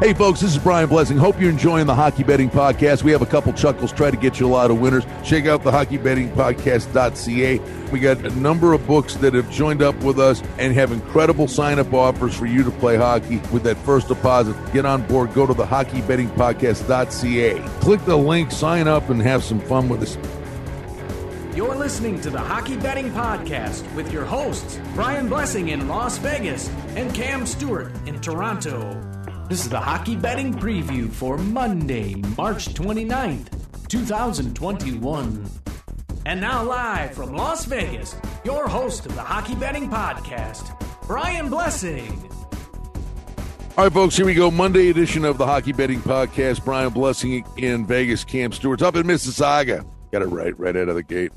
Hey, folks, this is Brian Blessing. Hope you're enjoying the Hockey Betting Podcast. We have a couple chuckles, try to get you a lot of winners. Check out the hockeybettingpodcast.ca. We got a number of books that have joined up with us and have incredible sign up offers for you to play hockey with that first deposit. Get on board, go to the hockeybettingpodcast.ca. Click the link, sign up, and have some fun with us. You're listening to the Hockey Betting Podcast with your hosts, Brian Blessing in Las Vegas and Cam Stewart in Toronto. This is the Hockey Betting Preview for Monday, March 29th, 2021. And now, live from Las Vegas, your host of the Hockey Betting Podcast, Brian Blessing. All right, folks, here we go. Monday edition of the Hockey Betting Podcast. Brian Blessing in Vegas, Cam Stewart's up in Mississauga. Got it right, right out of the gate.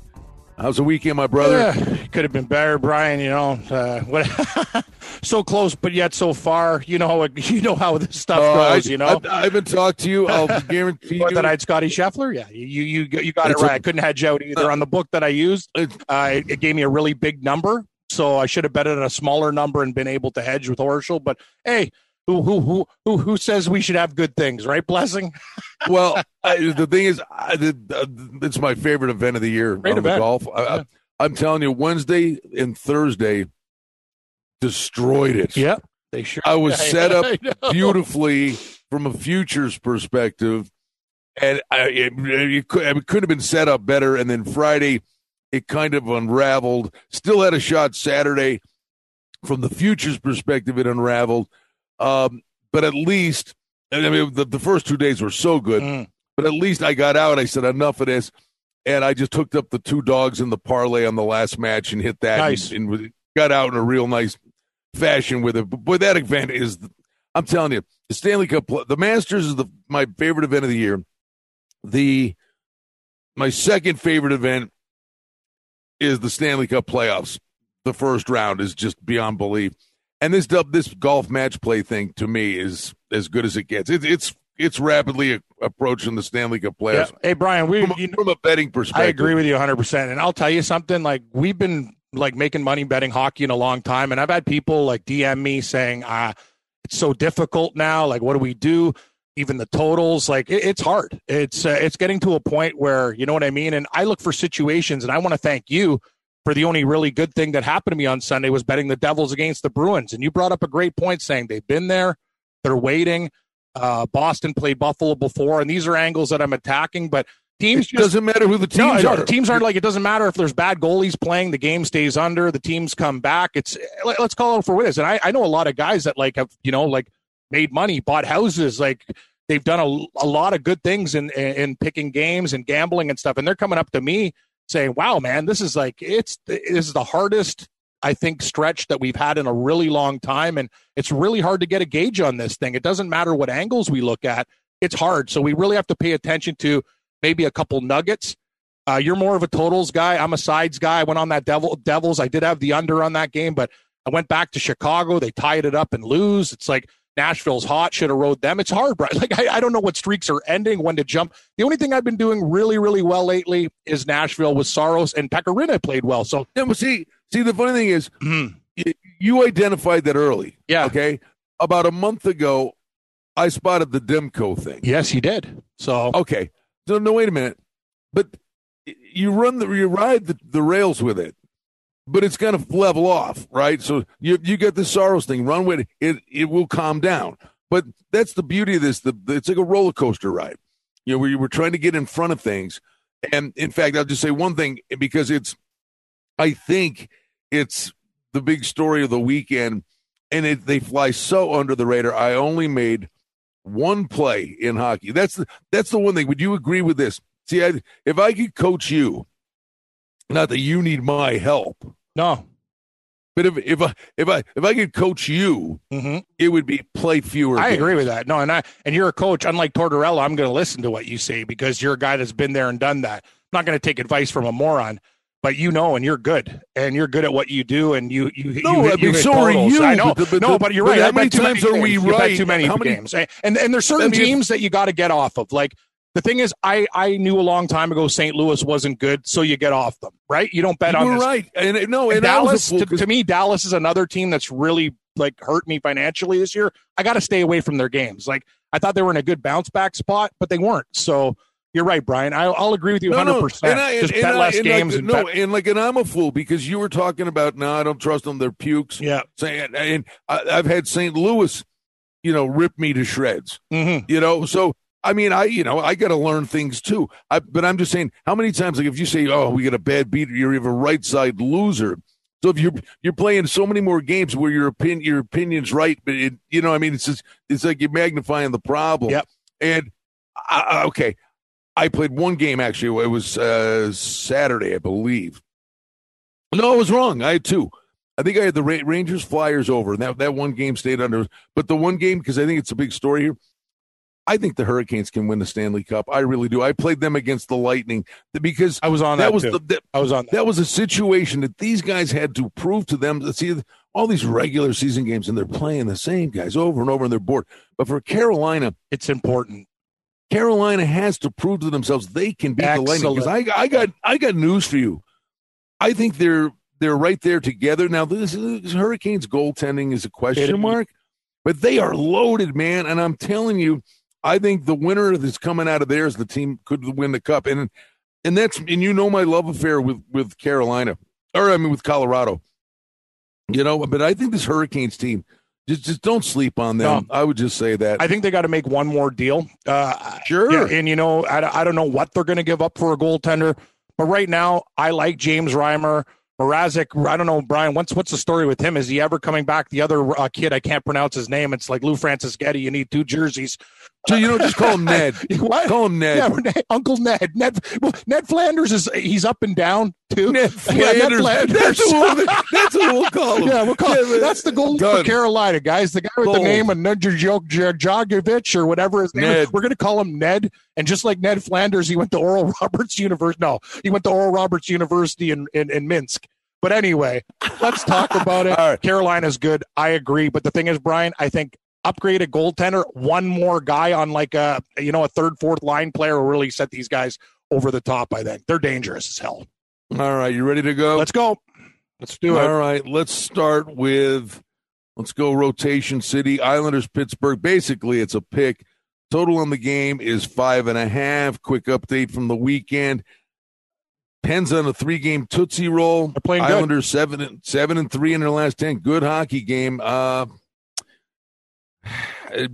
How's the weekend, my brother? Yeah, could have been better, Brian. You know, uh, what, so close, but yet so far. You know how you know how this stuff Uh, goes. I, you know, I, I haven't talked to you. I'll guarantee you. that I had Scottie Scheffler. Yeah, you you you got It's it right. I couldn't hedge out either on the book that I used. Uh, it, it gave me a really big number, so I should have bet at a smaller number and been able to hedge with Horschel. But hey, who who who who who says we should have good things, right? Blessing. well, I, the thing is, I, the, uh, it's my favorite event of the year Great on the golf. I, Yeah. I, am telling you, Wednesday and Thursday destroyed it. Yep, they sure. I was set up beautifully from a futures perspective, and I, it, it, could, it could have been set up better. And then Friday, it kind of unraveled. Still had a shot Saturday from the futures perspective. It unraveled, um, but at least I mean the, the first two days were so good. Mm. But at least I got out. I said enough of this, and I just hooked up the two dogs in the parlay on the last match and hit that. Nice. and, and got out in a real nice fashion with it. But boy, that event is. I'm telling you, the Stanley Cup, the Masters is the my favorite event of the year. The my second favorite event is the Stanley Cup playoffs. The first round is just beyond belief, and this dub this golf match play thing to me is as good as it gets. It, it's it's rapidly a- approaching the Stanley Cup Yeah. playoffs Hey, Brian, we from, a- you know, from a betting perspective. I agree with you 100%. And I'll tell you something like we've been like making money betting hockey in a long time and I've had people like DM me saying ah it's so difficult now like what do we do even the totals like it, it's hard. It's uh, it's getting to a point where you know what I mean and I look for situations and I want to thank you for the only really good thing that happened to me on Sunday was betting the Devils against the Bruins and you brought up a great point saying they've been there they're waiting uh, Boston played Buffalo before and these are angles that I'm attacking but teams It just doesn't matter who the teams no, are. the teams aren't like it doesn't matter if there's bad goalies playing, the game stays under, the teams come back. It's let- let's call it for what it is. And I, I know a lot of guys that like have you know like made money, bought houses, like they've done a, a lot of good things in, in in picking games and gambling and stuff. And they're coming up to me saying, "Wow, man, this is like it's this is the hardest." I think stretch that we've had in a really long time, and it's really hard to get a gauge on this thing. It doesn't matter what angles we look at; it's hard. So we really have to pay attention to maybe a couple nuggets. Uh, you're more of a totals guy. I'm a sides guy. I went on that devil Devils. I did have the under on that game, but I went back to Chicago. They tied it up and lose. It's like Nashville's hot. Should have rode them. It's hard, right? Like I, I don't know what streaks are ending, when to jump. The only thing I've been doing really, really well lately is Nashville with Saros and Pekka Rinne played well. So Yeah, but see, see, the funny thing is, mm, y- you identified that early. yeah, Okay, about a month ago, I spotted the Demko thing. yes, he did. So Okay, so no, wait a minute, but you run the you ride the, the rails with it, but it's going to level off, right? So you you get the Saros thing, run with it, it it will calm down. But that's the beauty of this. The it's like a roller coaster ride, you know, where you were trying to get in front of things. And in fact, I'll just say one thing because it's, I think it's the big story of the weekend, and it, they fly so under the radar. I only made one play in hockey. That's the that's the one thing. Would you agree with this? See, I, if I could coach you, not that you need my help, no, but if if I if I if I could coach you, hmm it would be play fewer. I games. agree with that. No, and I and you're a coach. Unlike Tortorella, I'm going to listen to what you say because you're a guy that's been there and done that. I'm not going to take advice from a moron, but you know, and you're good, and you're good at what you do, and you you No, you, I you mean, hit so are you, I know, but but no, but you're but right. how many too many times are we games. You right? too many How many- games, and and, there's certain teams that you got to get off of, like. The thing is, I, I knew a long time ago St. Louis wasn't good, so you get off them, right? You don't bet You on were this. right, and no, and And I Dallas, fool to me, Dallas is another team that's really like hurt me financially this year, I got to stay away from their games. Like I thought they were in a good bounce back spot, but they weren't. So you're right, Brian. I, will agree with you 100. No, no. percent Just and, bet less games. Like, and no, bet- and like, and I'm a fool because you were talking about no, I don't trust them. They're pukes. Yeah, saying, and I, have had St. Louis, you know, rip me to shreds. Mm-hmm. You know, so I mean, I you know, I got to learn things too. I, but I'm just saying, how many times, like, if you say, oh, we got a bad beat, you're a right side loser. So if you're you're playing so many more games where your opinion your opinion's right, but it, you know, I mean, it's just it's like you're magnifying the problem. Yep. And I, okay, I played one game actually. It was uh, Saturday, I believe. No, I was wrong. I had two. I think I had the Rangers Flyers over, and that that one game stayed under. But the one game, because I think it's a big story here. I think the Hurricanes can win the Stanley Cup. I really do. I played them against the Lightning because I was on that. that was the that, I was on. That. that was a situation that these guys had to prove to them. See all these regular season games, and they're playing the same guys over and over, and they're bored. But for Carolina, it's important. Carolina has to prove to themselves they can beat Excellent. the Lightning. Because I, I got, I got news for you. I think they're they're right there together. Now, this, this Hurricanes goaltending is a question mark, but they are loaded, man. And I'm telling you, I think the winner that's coming out of there is the team could win the cup. And and that's and you know my love affair with with Carolina, or I mean with Colorado. You know, but I think this Hurricanes team just, just don't sleep on them. No. I would just say that. I think they got to make one more deal. Uh, sure. Yeah, and you know, I, I don't know what they're going to give up for a goaltender, but right now, I like James Reimer. Mrazek, I don't know, Brian. What's what's the story with him? Is he ever coming back? The other uh, kid, I can't pronounce his name. It's like Lou Francis Getty. You need two jerseys. So you know, just call him Ned. what? Call him Ned. Yeah, Uncle Ned. Ned. Well, Ned Flanders is he's up and down Ned Flanders. Ned Flanders. That's, we'll, that's we'll call him. Yeah, we'll call. Yeah, that's the goal for Carolina, guys. The guy with the name of Ned Jojovic or whatever his name. Ned. Is. We're going to call him Ned. And just like Ned Flanders, he went to Oral Roberts University. No, he went to Oral Roberts University in, in, in Minsk. But anyway, let's talk about it. Right. Carolina's good. I agree. But the thing is, Brian, I think upgrade a goaltender, one more guy on like a you know a third, fourth line player will really set these guys over the top. I think they're dangerous as hell. All right, you ready to go? Let's go. Let's do it. All right, let's start with let's go rotation city Islanders Pittsburgh. Basically, it's a pick. Total on the game is five and a half. Quick update from the weekend. Pens on a three-game Tootsie roll. They're playing Islanders good. seven and seven and three in their last ten. Good hockey game. Uh,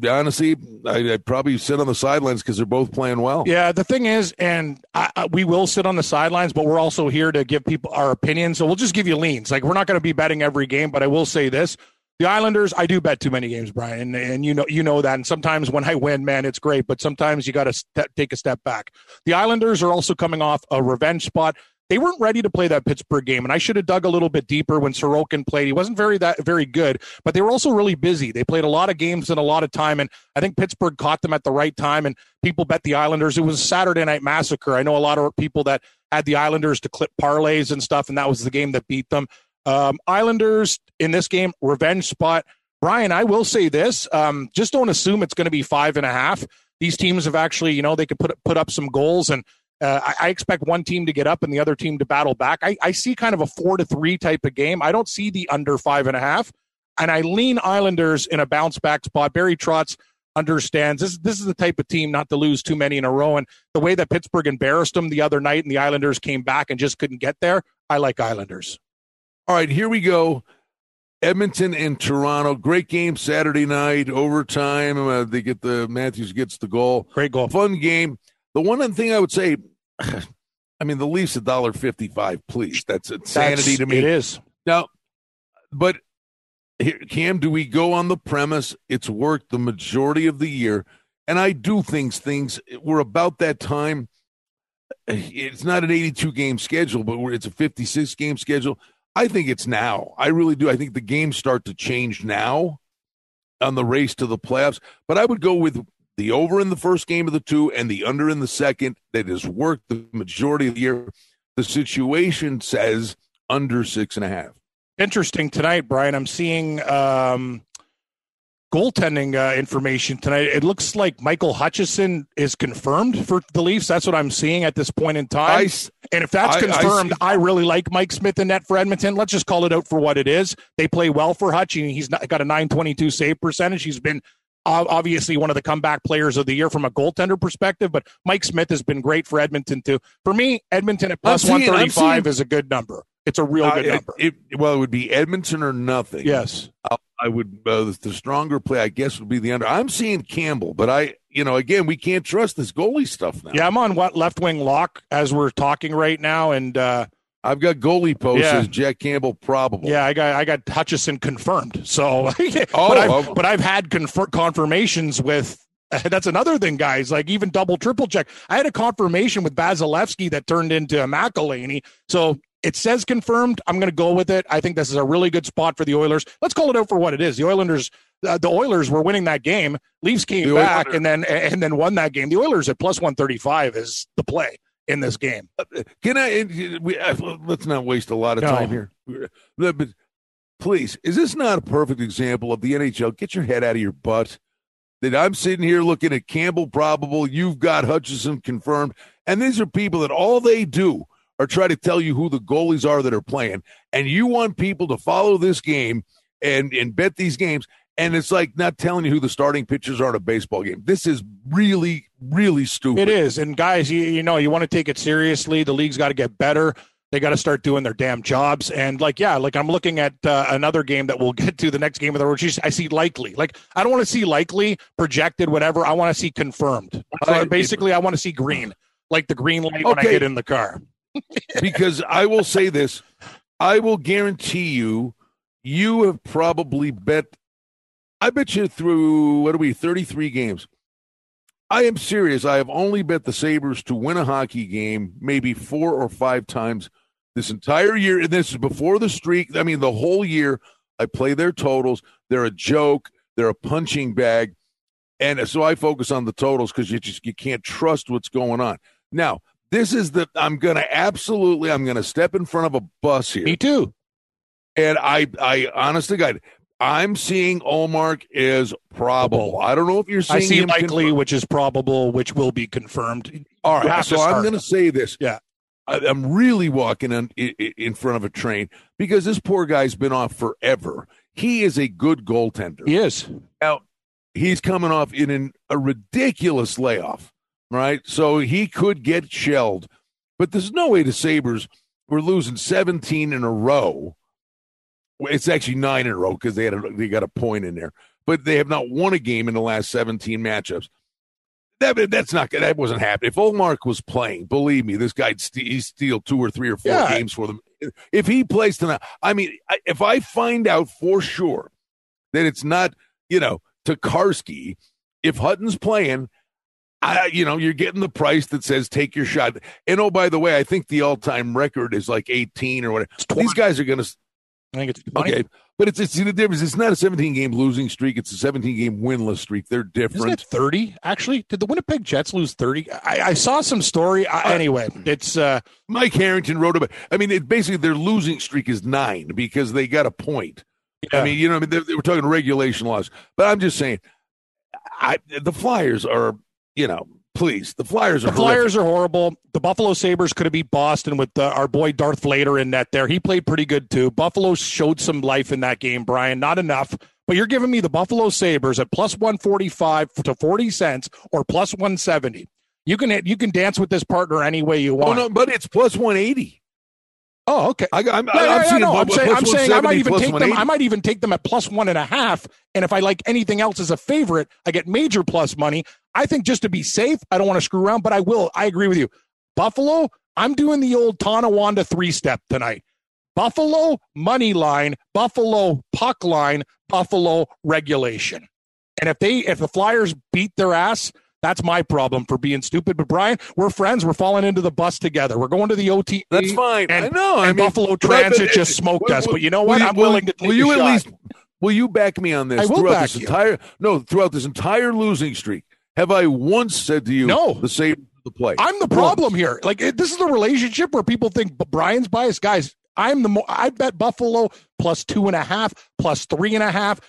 honestly, I, would probably sit on the sidelines because they're both playing well. Yeah, the thing is, and I, I, we will sit on the sidelines, but we're also here to give people our opinion. So we'll just give you leans. Like we're not going to be betting every game, but I will say this: the Islanders, I do bet too many games, Brian, and you know you know that. And sometimes when I win, man, it's great, but sometimes you got to st- take a step back. The Islanders are also coming off a revenge spot they weren't ready to play that Pittsburgh game, and I should have dug a little bit deeper when Sorokin played. He wasn't very that very good, but they were also really busy. They played a lot of games and a lot of time, and I think Pittsburgh caught them at the right time. And people bet the Islanders. It was a Saturday night massacre. I know a lot of people that had the Islanders to clip parlays and stuff, and that was the game that beat them. Um, Islanders in this game, revenge spot. Brian, I will say this: um, just don't assume it's going to be five and a half. These teams have actually, you know, they could put put up some goals and uh, I, I, expect one team to get up and the other team to battle back. I, I see kind of a four to three type of game. I don't see the under five and a half. And I lean Islanders in a bounce back spot. Barry Trotz understands this. This is the type of team not to lose too many in a row. And the way that Pittsburgh embarrassed them the other night, and the Islanders came back and just couldn't get there. I like Islanders. All right, here we go. Edmonton and Toronto. Great game Saturday night, overtime. Uh, they get the Matthews gets the goal. Great goal. Fun game. The one thing I would say, I mean, the Leafs a dollar fifty five. Please, that's insanity that's, to me. It is now, but here, Cam, do we go on the premise it's worked the majority of the year? And I do think things we're about that time. It's not an 82 game schedule, but it's a 56 game schedule. I think it's now. I really do. I think the games start to change now on the race to the playoffs. But I would go with the over in the first game of the two and the under in the second that has worked the majority of the year. The situation says under six and a half. Interesting tonight, Brian. I'm seeing um, goaltending uh, information tonight. It looks like Michael Hutchison is confirmed for the Leafs. That's what I'm seeing at this point in time. I, and if that's I- I confirmed, see- I, really like Mike Smith in net for Edmonton. Let's just call it out for what it is. They play well for Hutch. and He's not, got a 922 save percentage. He's been obviously one of the comeback players of the year from a goaltender perspective, but Mike Smith has been great for Edmonton too. For me, Edmonton at plus seeing- 135 seeing- is a good number. It's a real uh, good it- number. it- well, it would be Edmonton or nothing. yes. I would uh, the stronger play, I guess, would be the under. I'm seeing Campbell, but I, you know, again, we can't trust this goalie stuff now. Yeah, I'm on what left wing lock as we're talking right now, and uh, I've got goalie posts Yeah. as Jack Campbell probable. yeah, I got I got Hutchison confirmed. So, Oh, but, I've, oh. but I've had confer- confirmations with. That's another thing, guys. Like even double, triple check. I had a confirmation with Vasilevskiy that turned into a McElhinney. So it says confirmed. I'm going to go with it. I think this is a really good spot for the Oilers. Let's call it out for what it is. The Oilers, uh, the Oilers were winning that game. Leafs came The back Oilers- and then and then won that game. The Oilers at plus 135 is the play in this game. Uh, can I? Uh, we, uh, let's not waste a lot of No. time here. Uh, but please, is this not a perfect example of the NHL? Get your head out of your butt. That I'm sitting here looking at Campbell probable. You've got Hutchison confirmed, and these are people that all they do are try to tell you who the goalies are that are playing, and you want people to follow this game and and bet these games. And it's like not telling you who the starting pitchers are in a baseball game. This is really, really stupid. It is. And guys, you, you know, you want to take it seriously. The league's got to get better. They got to start doing their damn jobs. And like, yeah, like I'm looking at uh, another game that we'll get to the next game of the road. I see likely. Like, I don't want to see likely, projected, whatever. I want to see confirmed. So basically, I want to see green, like the green light when I get in the car. because I will say this, I will guarantee you, you have probably bet. I bet you through what are we thirty three games. I am serious. I have only bet the Sabres to win a hockey game maybe four or five times this entire year, and this is before the streak. I mean, the whole year. I play their totals. They're a joke. They're a punching bag, and so I focus on the totals because you just you can't trust what's going on. Now, this is the I'm going to absolutely I'm going to step in front of a bus here, Me too. and I I honest to God, I'm seeing Ullmark is probable. I don't know if you're seeing I see likely, confirmed. which is probable, which will be confirmed. All right, so I'm going to say this. Yeah. I, I'm really walking in, in in front of a train because this poor guy's been off forever. He is a good goaltender. He is. Now, he's coming off in an, a ridiculous layoff, right? So he could get shelled, but there's no way the Sabres were losing 17 in a row. It's actually nine in a row because they had a, they got a point in there, but they have not won a game in the last 17 matchups. That that's not that wasn't happening. If Ullmark was playing, believe me, this guy'd ste he'd steal two or three or four Yeah. games for them. If he plays tonight, I mean, I- if I find out for sure that it's not, you know, Tokarski, if Hutton's playing, I, you know, you're getting the price that says take your shot. And oh, by the way, I think the all-time record is like 18 or whatever. It's 20. These guys are going to I think it's 20. okay, but it's it's the difference. It's not a 17 game losing streak. It's a 17 game winless streak. They're different. it 30? Actually, did the Winnipeg Jets lose 30? I, I saw some story. I, anyway, it's uh, Mike Harrington wrote about. I mean, it basically their losing streak is nine because they got a point. yeah. I mean, you know, I mean, they, they were talking regulation laws, but I'm just saying, I the Flyers are, you know, please, the Flyers are the Flyers are horrible. The Buffalo Sabres could have beat Boston with uh, our boy Darth Vader in net there. He played pretty good too. Buffalo showed some life in that game, Brian. Not enough. But you're giving me the Buffalo Sabres at plus 145 to 40 cents or plus 170. You can you can dance with this partner any way you Oh want. no, but it's plus 180. Oh, okay. I, I'm, I'm yeah, seeing no, I'm saying, I'm saying I might even take them. I might even take them at plus one and a half. And if I like anything else as a favorite, I get major plus money. I think just to be safe, I don't want to screw around, but I will. I agree with you. Buffalo, I'm doing the old Tonawanda three step tonight. Buffalo money line, Buffalo puck line, Buffalo regulation. And if they if the Flyers beat their ass, that's my problem for being stupid. But Brian, we're friends. We're falling into the bus together. We're going to the OT. That's fine. And, I know. I and mean, Buffalo Transit just smoked will- us. will- But you know what? you- I'm will- willing to take Will you at shot. least? Will you back me on this I will throughout back this you. entire no throughout this entire losing streak? Have I once said to you, No. the same the play? I'm the problem here. Like it, this is a relationship where people think Brian's biased. Guys, I'm the mo- I bet Buffalo plus two and a half, plus three and a half.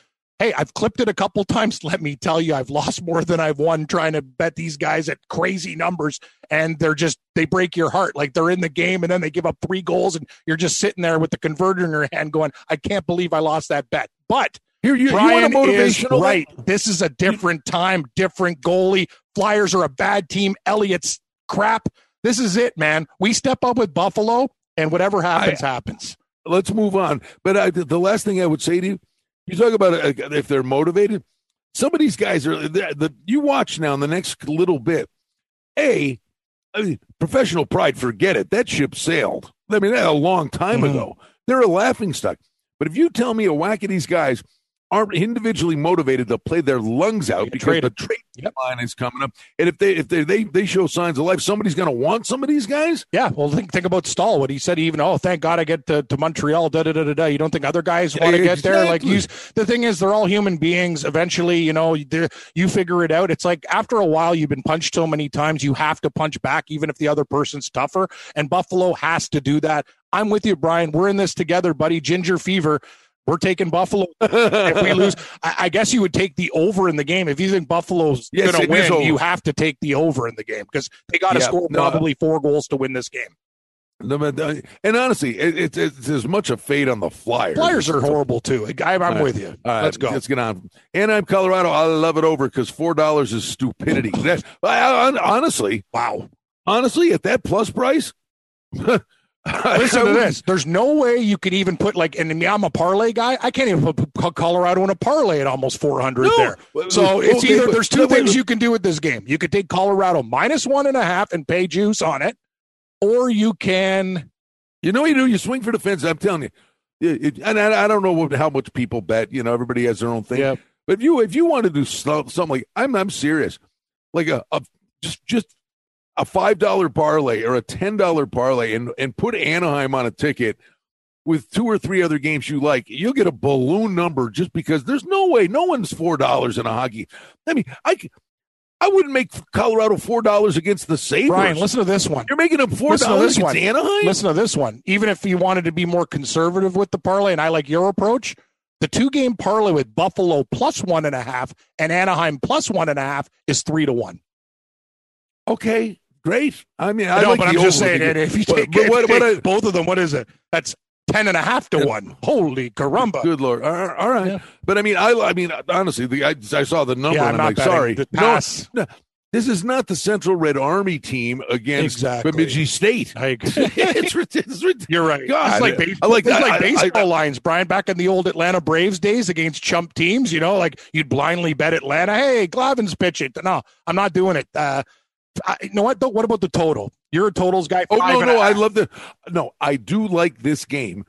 Hey, I've clipped it a couple times. Let me tell you, I've lost more than I've won trying to bet these guys at crazy numbers. And they're just, they break your heart. Like they're in the game and then they give up three goals and you're just sitting there with the converter in your hand going, I can't believe I lost that bet. But Here, you, you want a is motivational? right. This is a different time, different goalie. Flyers are a bad team. Elliott's crap. This is it, man. We step up with Buffalo, and whatever happens, happens. Let's move on. But I, the last thing I would say to you, you talk about uh, if they're motivated. Some of these guys are. The, the you watch now in the next little bit. A, I mean, professional pride. Forget it. That ship sailed. I mean, that a long time Mhm. ago. They're a laughing stock. But if you tell me a whack of these guys aren't individually motivated to play their lungs out because traded. the trade Yep. line is coming up, and if they if they they, they show signs of life, somebody's going to want some of these guys. Yeah, well, think think about Staal. What he said, even oh, thank God I get to, to Montreal. Da da da da da. You don't think other guys want to get there? Like, Exactly. you, the thing is, they're all human beings. Eventually, you know, you figure it out. It's like after a while, you've been punched so many times, you have to punch back, even if the other person's tougher. And Buffalo has to do that. I'm with you, Brian. We're in this together, buddy. Ginger fever. We're taking Buffalo. if we lose, I, I guess you would take the over in the game. If you think Buffalo's Yes, going to win, you have to take the over in the game because they got to Yeah, score no. probably four goals to win this game. Uh, And honestly, it, it's it's as much a fade on the Flyers. Flyers are horrible too. I, I'm All right. with you. All right, Let's go. Let's get on. And I'm Colorado. I love it over because four dollars is stupidity. That, I, I- honestly, Wow. honestly, at that plus price, Listen to this. There's no way you could even put like, and I'm a parlay guy. I can't even put Colorado in a parlay at almost 400 No. there. So it's Okay, either there's two things you can do with this game. You could take Colorado minus one and a half and pay juice on it, or you can. You know you do? You swing for the fence. I'm telling you. It, it- and I, I don't know what, how much people bet. You know, everybody has their own thing. Yeah. But if you if you want to do something like I'm I'm serious, like a, a just just a five dollar parlay or a ten dollar parlay, and and put Anaheim on a ticket with two or three other games you like, you'll get a balloon number just because there's no way no one's four dollars in a hockey. I mean, I I wouldn't make Colorado four dollars against the Sabres. Brian, listen to this one. You're making them four dollars against one. Anaheim. Listen to this one. Even if you wanted to be more conservative with the parlay, and I like your approach, the two game parlay with Buffalo plus one and a half and Anaheim plus one and a half is three to one. Okay, great. I mean, I no, like but I'm just saying, and if you take, but what- what I- both of them, what is it? That's ten and a half to one. Holy caramba! Good lord! All right. Yeah. but I mean, I, I mean, honestly, the, I, I saw the number Yeah, and I'm I'm like, betting. sorry, no, no, this is not the Central Red Army team against Exactly. Bemidji State. I agree. it's, rid- it's You're right. God, it's like, I baseball, like it's that. like I- I- baseball I- lines, Brian. Back in the old Atlanta Braves days against chump teams, you know, like you'd blindly bet Atlanta. Hey, Glavine's pitching. No, I'm not doing it. Uh, I, you know what? Though? What about the total? You're a totals guy. Oh no, no, I love the. No, I do like this game.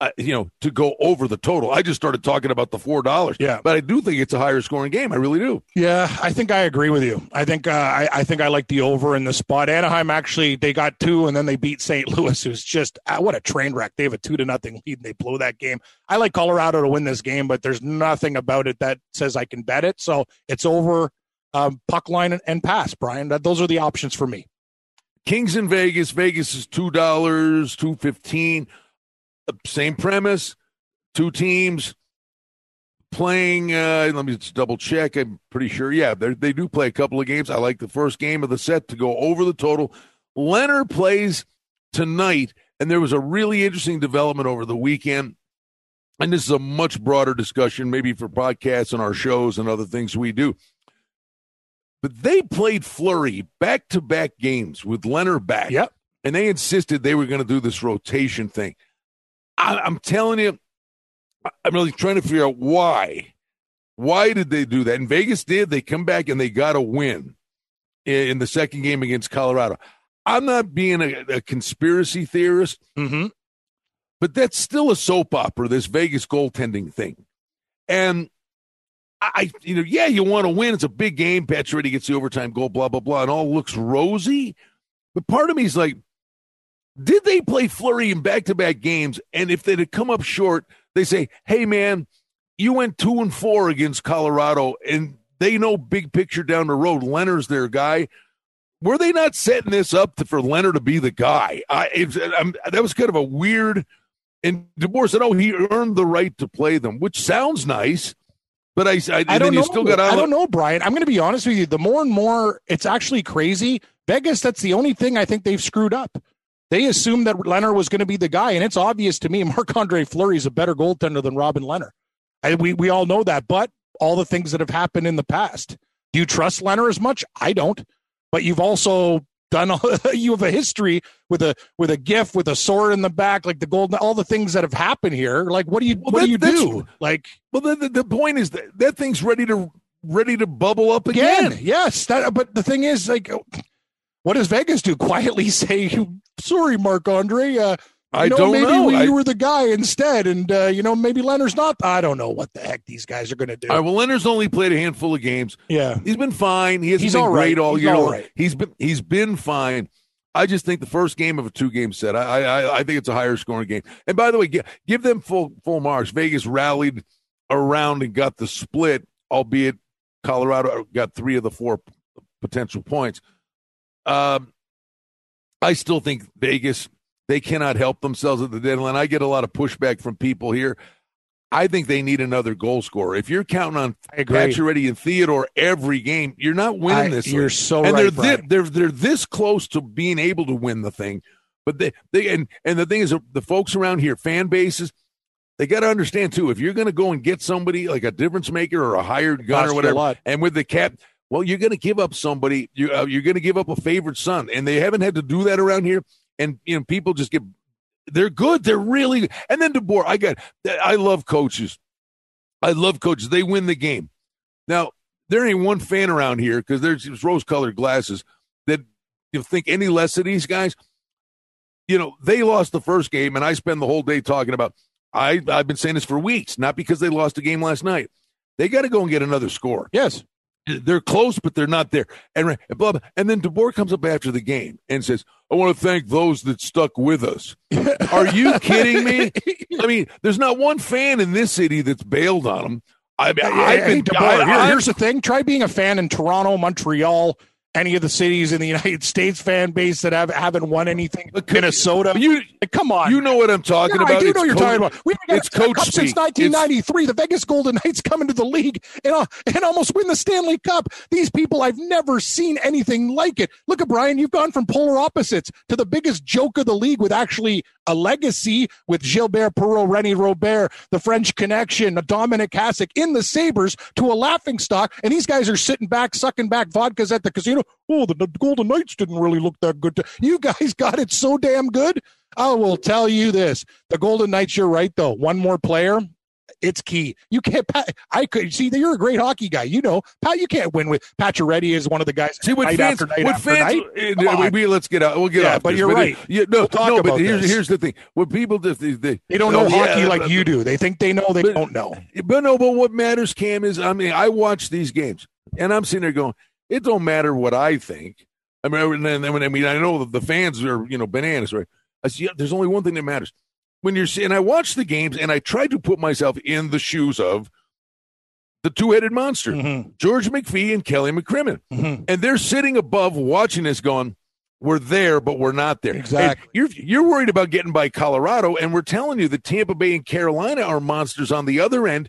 Uh, you know, to go over the total. I just started talking about the four dollars. Yeah. but I do think it's a higher scoring game. I really do. Yeah, I think I agree with you. I think uh, I, I think I like the over in the spot. Anaheim actually they got two and then they beat St. Louis, who's just uh, what a train wreck. They have a two to nothing lead and they blow that game. I like Colorado to win this game, but there's nothing about it that says I can bet it. So it's over um, puck line and, and pass, Brian. That, those are the options for me. Kings in Vegas. Vegas is two dollars, two fifteen. Same premise. Two teams playing. Uh, let me just double check. I'm pretty sure. Yeah, they do play a couple of games. I like the first game of the set to go over the total. Lehner plays tonight, and there was a really interesting development over the weekend. And this is a much broader discussion, maybe for podcasts and our shows and other things we do. But they played Fleury back to back games with Lehner back. Yep. And they insisted they were going to do this rotation thing. I, I'm telling you, I'm really trying to figure out why. Why did they do that? And Vegas did. They come back and they got a win in, in the second game against Colorado. I'm not being a, a conspiracy theorist, Mm-hmm. but that's still a soap opera, this Vegas goaltending thing. And I, you know, yeah, you want to win. It's a big game. Pacioretty gets the overtime goal, blah, blah, blah, and all looks rosy. But part of me is like, did they play Fleury in back to back games? And if they'd come up short, they say, hey, man, you went two and four against Colorado, and they know big picture down the road. Lehner's their guy. Were they not setting this up to, for Lehner to be the guy? I, it, I'm, um, that was kind of a weird. And DeBoer said, "Oh, he earned the right to play them," which sounds nice, But I, I, I don't know. still got. I don't know, Brian. I'm going to be honest with you. The more and more it's actually crazy. Vegas. That's the only thing I think they've screwed up. They assumed that Lehner was going to be the guy, and it's obvious to me Marc Andre Fleury is a better goaltender than Robin Lehner. I, we we all know that, but all the things that have happened in the past. Do you trust Lehner as much? I don't. But you've also done you have a history with a with a gift with a sword in the back like the golden all the things that have happened here. Like what do you well, what that, do you do? like well the, the, the point is that that thing's ready to ready to bubble up again, again. yes that, but the thing is like what does vegas do? Quietly say sorry mark andre uh, I know, don't maybe know. We, you were the guy instead, and uh, you know maybe Lehner's not. I don't know what the heck these guys are going to do. All right, well, Lehner's only played a handful of games. Yeah, he's been fine. He hasn't he's been all great all he's year. All right. He's been he's been fine. I just think the first game of a two game set. I, I I think it's a higher scoring game. And by the way, give, give them full full marks. Vegas rallied around and got the split, albeit Colorado got three of the four potential points. Um, I still think Vegas they cannot help themselves at the deadline. I get a lot of pushback from people here. I think they need another goal scorer. If you're counting on Pacioretty and Theodore every game, you're not winning I, this. You're league. so and right. They're, they're they're this close to being able to win the thing, but they they and and the thing is, the folks around here, fan bases, they got to understand too. If you're going to go and get somebody like a difference maker or a hired gun or whatever, and with the cap, well, you're going to give up somebody. You uh, you're going to give up a favorite son, and they haven't had to do that around here. And you know, people just get they're good. They're really. And then DeBoer, I got. I love coaches. I love coaches. They win the game. Now there ain't one fan around here because there's rose-colored glasses that you think any less of these guys. You know they lost the first game, and I spend the whole day talking about. I I've been saying this for weeks, not because they lost the game last night. They got to go and get another score. Yes, they're close, but they're not there. And blah, blah. and then DeBoer comes up after the game and says, "I want to thank those that stuck with us." Are you kidding me? I mean, there's not one fan in this city that's bailed on them. I mean, I've been. DeBoer, I, here's the thing: try being a fan in Toronto, Montreal, any of the cities in the United States fan base that have haven't won anything. Minnesota, you come on, you know what I'm talking about. I do it's know you're coach, talking about. We've got it's coach cup since 1993. The Vegas Golden Knights come into the league and, uh, and almost win the Stanley Cup. These people, I've never seen anything like it. Look at Brian. You've gone from polar opposites to the biggest joke of the league with actually a legacy with Gilbert Perreault, Rene Robert, the French Connection, Dominik Hasek in the Sabres to a laughing stock. And these guys are sitting back, sucking back vodkas at the casino. Oh, the, the Golden Knights didn't really look that good. To, you guys got it so damn good. I will tell you this: the Golden Knights. You're right, though. One more player, it's key. You can't. I could see that you're a great hockey guy. You know, Pat. You can't win with Pacioretty is one of the guys. See what night fans. after night what after fans. night. Uh, we, let's get out. We'll get yeah, off. But this, you're but right. Yeah, no, we'll no. But here's this. here's the thing. What people just they, they, they don't know oh, hockey yeah, like but, you do. They think they know. They but, don't know. But no. But what matters, Cam, is I mean I watch these games and I'm sitting there going, it don't matter what I think. I mean, and then, I mean, I know the fans are, you know, bananas, right? I see, there's only one thing that matters. When you're and I watch the games and I try to put myself in the shoes of the two-headed monster, mm-hmm. George McPhee and Kelly McCrimmon, mm-hmm. and they're sitting above watching this, going, "We're there, but we're not there." Exactly. And you're you're worried about getting by Colorado, and we're telling you that Tampa Bay and Carolina are monsters on the other end.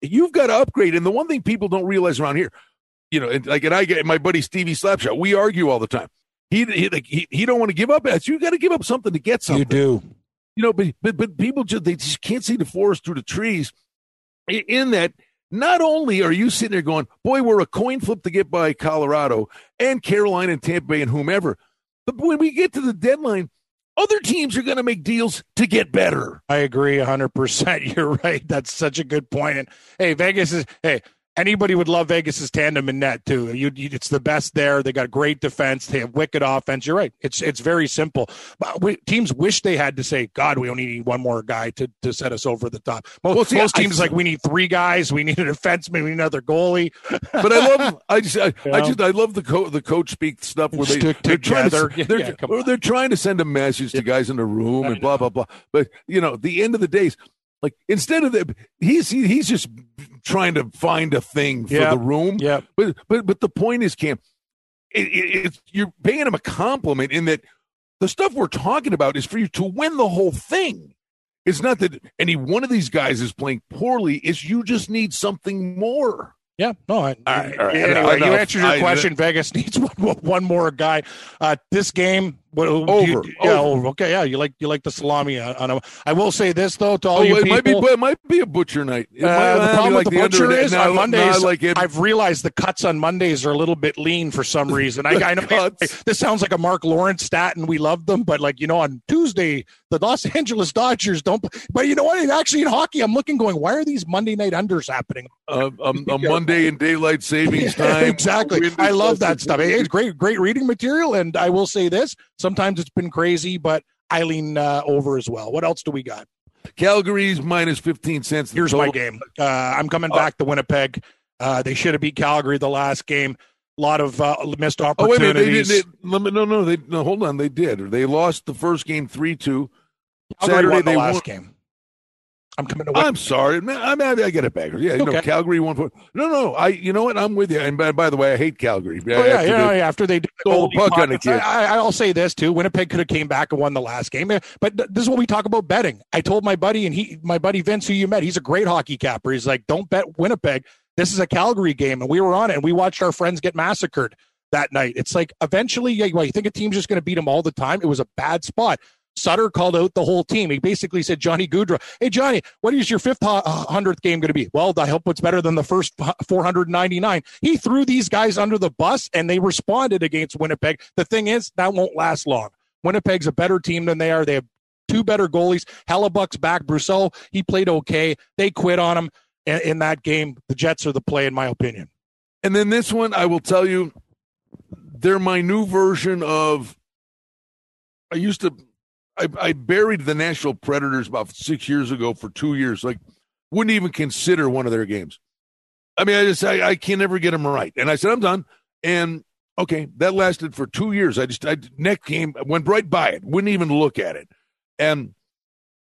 You've got to upgrade, and the one thing people don't realize around here, you know, and like and I get my buddy Stevie Slapshot. We argue all the time. He he he, he don't want to give up. As you got to give up something to get something. You do. You know, but but but people just they just can't see the forest through the trees. In that, not only are you sitting there going, "Boy, we're a coin flip to get by Colorado and Carolina and Tampa Bay and whomever," but when we get to the deadline, other teams are going to make deals to get better. I agree 100%. You're right. That's such a good point. And hey, Vegas is, hey, anybody would love Vegas's tandem in net too. You, you, it's the best there. They got great defense. They have wicked offense. You're right. It's it's very simple. But we, teams wish they had to say, "God, we only need one more guy to, to set us over the top." Most, Well, see, most I- teams like we need three guys. We need a defenseman. We need another goalie. But I love, I just, I, I just, I love the co- the coach speak stuff where they Stick they're trying to, they're, yeah, come or on. they're trying to send a message to guys in the room I and blah blah blah. But you know, the end of the days, like instead of the, he's he, he's just trying to find a thing for Yeah. the room. Yeah. But but but the point is, Cam, it, it, it's you're paying him a compliment in that the stuff we're talking about is for you to win the whole thing. It's not that any one of these guys is playing poorly. It's you just need something more. Yeah, no. I, right, all right, anyway, you answered your I- question. Vegas needs one, one more guy. Uh, this game, what, Over, you- yeah, over. over. Okay, yeah, you like you like the salami on, on a. I will say this though to all Oh, you it people. might be, it might be a butcher night. It Uh, the problem like with the butcher is on Mondays. like I've realized the cuts on Mondays are a little bit lean for some reason. I, I know cuts. this sounds like a Mark Lawrence stat, and we love them, but like you know, on Tuesday the Los Angeles Dodgers don't. But you know what? Actually, in hockey, I'm looking, going, why are these Monday night unders happening? a, a, a Monday in daylight savings time. exactly. I love that stuff. It's great, great reading material. And I will say this: sometimes it's been crazy, but I lean uh, over as well. What else do we got? Calgary's minus fifteen cents. Here's my game. Uh, I'm coming Oh. back to Winnipeg. Uh, they should have beat Calgary the last game. A lot of uh, missed Oh wait a minute! They opportunities. They, no, no, they no. Hold on, they did. They lost the first game three two. Calgary Saturday won the they last won. game. I'm coming to. I'm sorry. Man, I mean, I get it back. Yeah, you know, Calgary won. For, no, no. I. You know what? I'm with you. And by, by the way, I hate Calgary. Oh, yeah, yeah, yeah. After they did the puck on the kid. I, I, I'll say this too: Winnipeg could have came back and won the last game. But this is what we talk about betting. I told my buddy, and he, my buddy Vince, who you met, he's a great hockey capper. He's like, "Don't bet Winnipeg. This is a Calgary game," and we were on it, and we watched our friends get massacred that night. It's like eventually, yeah, well, you think a team's just going to beat them all the time? It was a bad spot. Sutter called out the whole team. He basically said, Johnny Gaudreau, hey, Johnny, what is your fifth uh, hundredth game going to be? Well, I hope it's better than the first 499. He threw these guys under the bus and they responded against Winnipeg. The thing is, that won't last long. Winnipeg's a better team than they are. They have two better goalies. Hellebuyck's back. Brousseau, he played okay. They quit on him in that game. The Jets are the play, in my opinion. And then this one, I will tell you, they're my new version of. I used to, I, I buried the Nashville Predators about six years ago for two years. Like, wouldn't even consider one of their games. I mean, I just, I, I can never get them right. And I said, I'm done. And okay, that lasted for two years. I just, I next game went right by it, wouldn't even look at it. And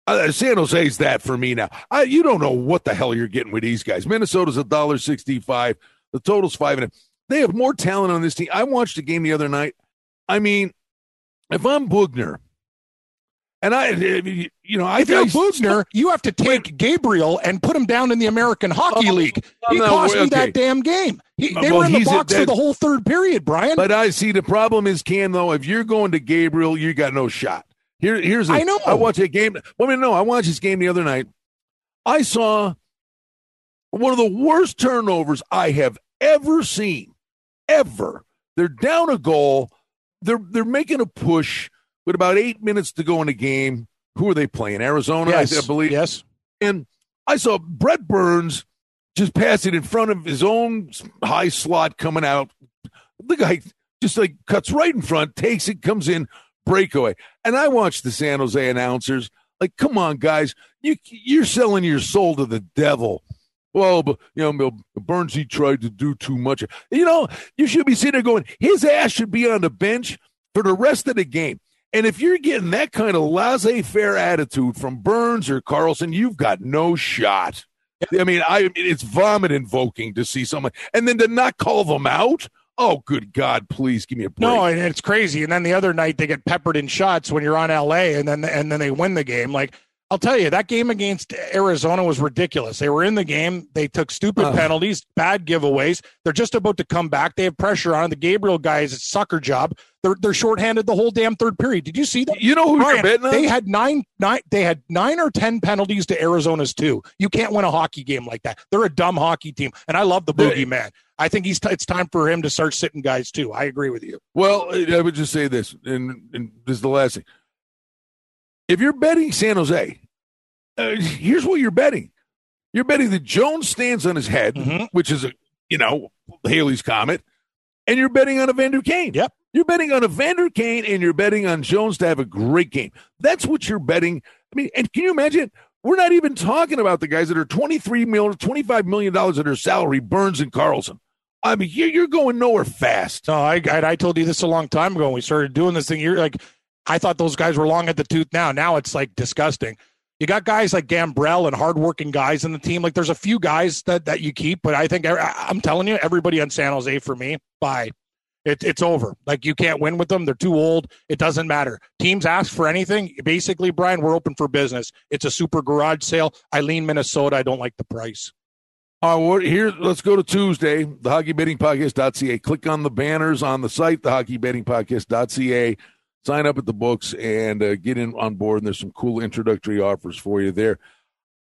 uh, San Jose's that for me now. I, you don't know what the hell you're getting with these guys. Minnesota's a dollar sixty-five. The total's five and a They have more talent on this team. I watched a game the other night. I mean, if I'm Boughner, and I, uh, you know, I If you're Boughner, you have to take Gabriel and put him down in the American Hockey Oh, League. Oh, he no, cost me okay. that damn game. He, uh, they Well, were in the a- box for the whole third period, Brian. But I see the problem is Cam though. If you're going to Gabriel, you got no shot. Here, here's the, I know. I watched a game. Well, I mean, no, I watched this game the other night. I saw one of the worst turnovers I have ever seen, ever. They're down a goal. They're they're making a push with about eight minutes to go in the game. Who are they playing? Arizona, I- yes, I believe. Yes. And I saw Brent Burns just pass it in front of his own high slot coming out. The guy just like cuts right in front, takes it, comes in, breakaway. And I watched the San Jose announcers like, come on, guys, you you're selling your soul to the devil. Well, but you know, Burns he tried to do too much. You know, you should be sitting there going, his ass should be on the bench for the rest of the game. And if you're getting that kind of laissez-faire attitude from Burns or Karlsson, you've got no shot. I mean, I it's vomit invoking to see someone, and then to not call them out. Oh, good God! Please give me a break. No, and it's crazy. And then the other night they get peppered in shots when you're on LA, and then and then they win the game. Like I'll tell you, that game against Arizona was ridiculous. They were in the game. They took stupid Ugh. penalties, bad giveaways. They're just about to come back. They have pressure on the Gabriel guys. Sucker job. They're they're shorthanded the whole damn third period. Did you see that? you know who Brian, you're betting on? they had nine, nine. They had nine or ten penalties to Arizona's two. You can't win a hockey game like that. They're a dumb hockey team, and I love the boogie man. I think he's. it's time for him to start sitting guys too. I agree with you. Well, I would just say this, and, and this is the last thing. If you're betting San Jose, uh, here's what you're betting. You're betting that Jones stands on his head, Mhm. which is a you know Halley's comet, and you're betting on Evander Kane. Yep. You're betting on Evander Kane, and you're betting on Jones to have a great game. That's what you're betting. I mean, and can you imagine? We're not even talking about the guys that are 23 million, 25 million dollars of their salary, Burns and Karlsson. I mean, you're, going nowhere fast. No, I, I I told you this a long time ago when we started doing this thing. You're like, I thought those guys were long at the tooth. Now, now it's like disgusting. You got guys like Gambrell and hardworking guys in the team. Like, there's a few guys that that you keep, but I think I'm telling you, everybody on San Jose for me, bye. It, it's over. Like you can't win with them. They're too old. It doesn't matter. Teams ask for anything. Basically, Brian, we're open for business. It's a super garage sale. Eileen, Minnesota. I don't like the price. Uh, here, let's go to Tuesday, the Hockey Betting hockeybettingpodcast.ca. Click on the banners on the site, the Hockey Betting hockeybettingpodcast.ca. Sign up at the books and uh, get in on board. And there's some cool introductory offers for you there.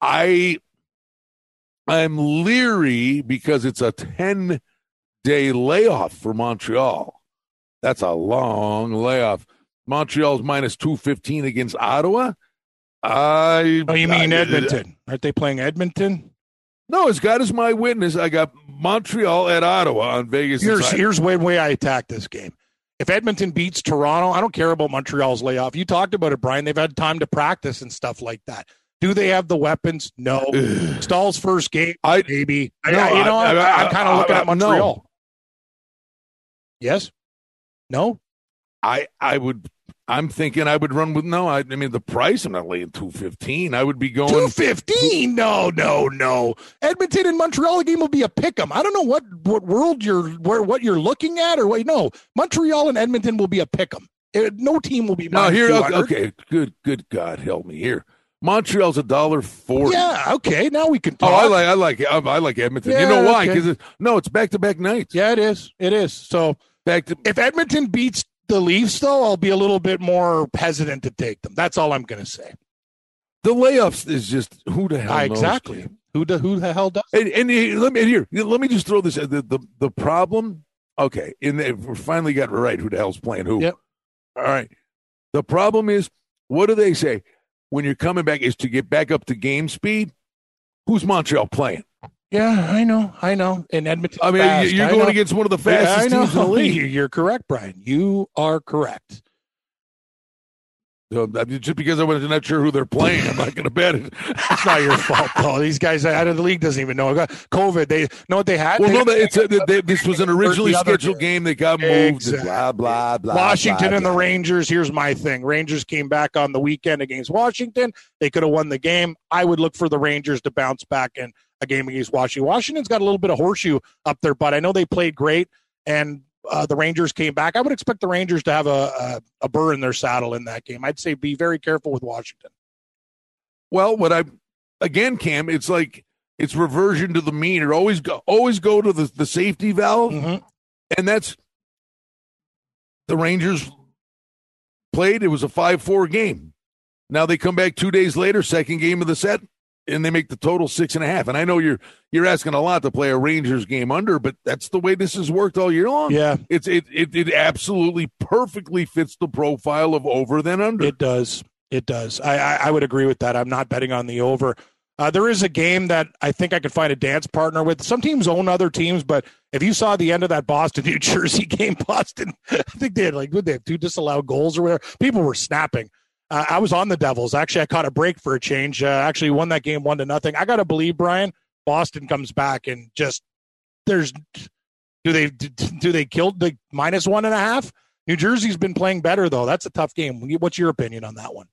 I I'm leery because it's a 10 day layoff for Montreal. That's a long layoff. Montreal's minus 215 against Ottawa. I Oh, you mean I- Edmonton? Aren't they playing Edmonton? No, as God is my witness, I got Montreal at Ottawa on Vegas. Here's here's way way I attack this game. If Edmonton beats Toronto, I don't care about Montreal's layoff. You talked about it, Brian. They've had time to practice and stuff like that. Do they have the weapons? No. Staal's first game, I maybe. I, No, I- you know, I- am kind of looking at Montreal. no. Yes. No. I I would I'm thinking I would run with no. I, I mean the price. I'm not laying two fifteen. I would be going. Two fifteen? No, no, no. Edmonton and Montreal game will be a pick 'em. I don't know what what world you're where what you're looking at or what. No, Montreal and Edmonton will be a pick 'em. Eh, No team will be. No, here. Okay, okay, good, good God, help me here. Montreal's a dollar forty. Yeah. Okay. Now we can Talk. Oh. I like, I like, I, I like Edmonton. you know why? okay. Because it, no, it's back to back nights. Yeah, it is. It is. So Back to if Edmonton beats the Leafs, though, I'll be a little bit more hesitant to take them. That's all I'm going to say. the layoffs is just who the hell exactly. Who the who the hell does? And, and here, let me and here. Let me just throw this. The the, the problem. Okay, and we finally got it right. Who the hell's playing who? Yep. All right. The problem is, what do they say when you're coming back? Is to get back up to game speed. Who's Montreal playing? Yeah, I know. I know. In Edmonton, I mean, fast, you're I going know. against one of the Yeah, fastest I know. teams in the league. You're correct, Brian. You are correct. So, I mean, just because I was not sure who they're playing, I'm not going to bet it. It's not your fault, though. These guys out of the league doesn't even know. COVID. They know what they had. Well, They- no, it's a, they, this was an originally scheduled game. that got moved. Exactly. Blah blah blah. Washington blah, and the. Rangers. Here's my thing. Rangers came back on the weekend against Washington. They could have won the game. I would look for the Rangers to bounce back in a game against Washington. Washington's got a little bit of horseshoe up their butt. I know they played great, and uh, the Rangers came back. I would expect the Rangers to have a, a a burr in their saddle in that game. I'd say be very careful with Washington. Well, what I again, Cam, it's like it's reversion to the mean. Or always go, always go to the, the safety valve, Mhm. and that's the Rangers played. It was a five four game. Now they come back two days later, second game of the set, and they make the total six and a half. And I know you're you're asking a lot to play a Rangers game under, but that's the way this has worked all year long. Yeah, It's it it, it absolutely perfectly fits the profile of over than under. It does. It does. I, I, I would agree with that. I'm not betting on the over. Uh, there is a game that I think I could find a dance partner with. Some teams own other teams, but if you saw the end of that Boston New Jersey game, Boston, I think they had like would they have two disallowed goals or whatever. People were snapping. Uh, I was on the Devils. Actually, I caught a break for a change. Uh, actually, won that game one to nothing. I got to believe Brian. Boston comes back and just there's do they do they kill the minus one and a half? New Jersey's been playing better though. That's a tough game. What's your opinion on that one?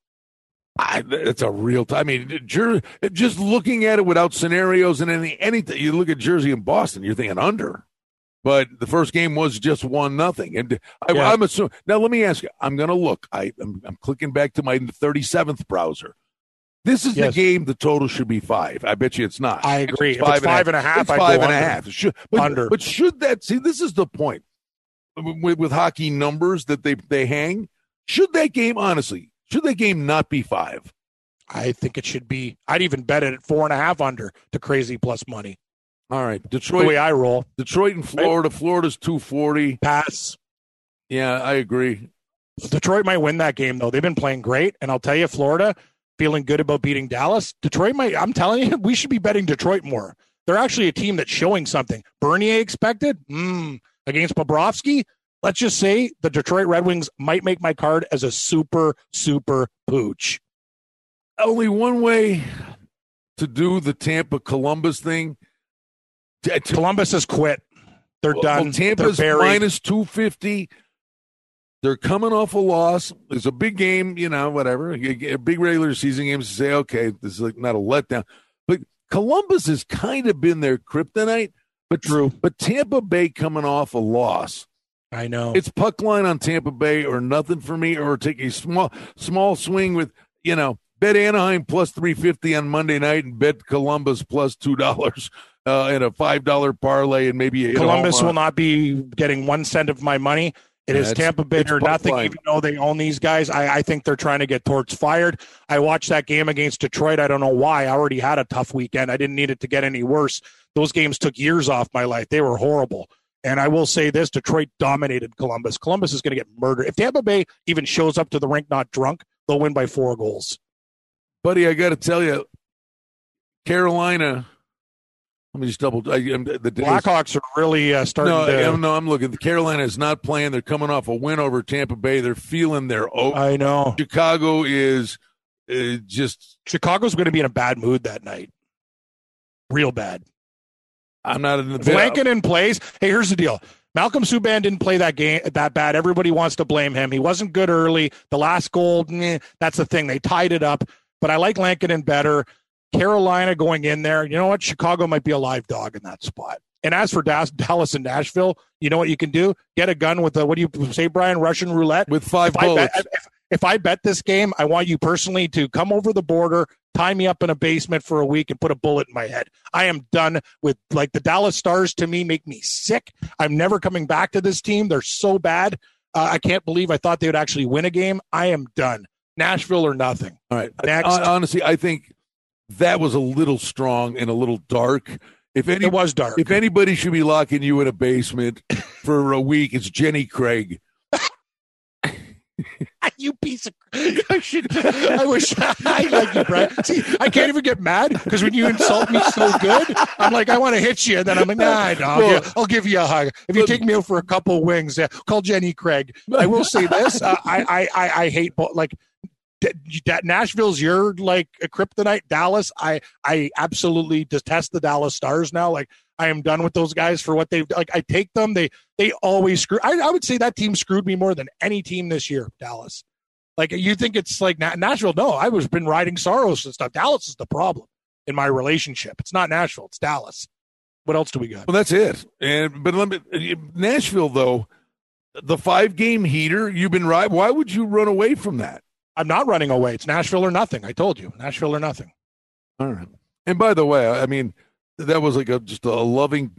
I, it's a real. T- I mean, Jer- just looking at it without scenarios and any anything. You look at Jersey and Boston, you're thinking under, but the first game was just one nothing. And I, Yeah. I'm assuming now. Let me ask you. I'm going to look. I, I'm, I'm clicking back to my 37th browser. This is Yes. the game. The total should be five. I bet you it's not. I agree. It's If it's five and a half, It's five and a under. Should, but, Under. But should that see? This is the point with, with hockey numbers that they they hang. Should that game honestly? Should that game not be five? I think it should be. I'd even bet it at four and a half under to crazy plus money. All right, Detroit. The way I roll, Detroit and Florida. Florida's two forty. pass. Yeah, I agree. Detroit might win that game though. They've been playing great, and I'll tell you, Florida feeling good about beating Dallas. Detroit might. I'm telling you, we should be betting Detroit more. They're actually a team that's showing something. Bernier expected mm, against Bobrovsky. Let's just say the Detroit Red Wings might make my card as a super super pooch. Only one way to do the Tampa Columbus thing. Columbus has quit. They're well, done. Tampa's They're minus two fifty. They're coming off a loss. It's a big game, you know, whatever. A big regular season game to say, okay, this is like not a letdown. But Columbus has kind of been their kryptonite. But True. But Tampa Bay coming off a loss I know. It's puck line on Tampa Bay or nothing for me, or take a small small swing with you know bet Anaheim plus three fifty on Monday night and bet Columbus plus two dollars uh, in a five dollar parlay and maybe Columbus will not be getting one cent of my money. It is That's- Tampa Bay or nothing, pipeline. even though they own these guys. I, I think they're trying to get Torts fired. I watched that game against Detroit. I don't know why. I already had a tough weekend. I didn't need it to get any worse. Those games took years off my life. They were horrible. And I will say this Detroit dominated Columbus. Columbus is going to get murdered. If Tampa Bay even shows up to the rink not drunk, they'll win by four goals. buddy. I got to tell you, Carolina. Let me just double. I, I'm- the Blackhawks are really uh, starting No, to. I'm, no, I'm looking. The Carolina is not playing. They're coming off a win over Tampa Bay. They're feeling their oh. I know. Chicago is uh, just. Chicago's going to be in a bad mood that night. Real bad. I'm not in the. If Lankinen plays, hey, here's the deal. Malcolm Subban didn't play that game that bad. Everybody wants to blame him. He wasn't good early. The last goal, meh, that's the thing. They tied it up. But I like Lankinen better. Carolina going in there. You know what? Chicago might be a live dog in that spot. And as for Das- Dallas and Nashville, you know what you can do? Get a gun with the what do you say, Brian? Russian roulette. with five If I, bullets. bet, if, if I bet this game, I want you personally to come over the border, tie me up in a basement for a week, and put a bullet in my head. I am done with like the Dallas Stars. To me, make me sick. I'm never coming back to this team. They're so bad. Uh, I can't believe I thought they would actually win a game. I am done. Nashville or nothing. All right. Next. Honestly, I think that was a little strong and a little dark. If any, It was dark. if anybody should be locking you in a basement for a week, it's Jenny Craig. you piece of. I should. I wish I like you, Brad. See, I can't even get mad because when you insult me so good, I'm like, I want to hit you, and then I'm like, Nah, no, I'll, Well- I'll give you a hug. If you take me out for a couple wings, yeah, call Jenny Craig. I will say this: uh, I, I, I, I hate like. Nashville's your like a kryptonite. Dallas, I I absolutely detest the Dallas Stars now. Like I am done with those guys for what they've like. I take them. They they always screw. I, I would say that team screwed me more than any team this year. Dallas. Like you think it's like Na- Nashville? No, I was been riding Saros and stuff. Dallas is the problem in my relationship. It's not Nashville. It's Dallas. What else do we got? Well, that's it. And but let me Nashville though, the five game heater. You've been right. Why would you run away from that? I'm not running away. It's Nashville or nothing. I told you, Nashville or nothing. All right. And by the way, I mean that was like a just a loving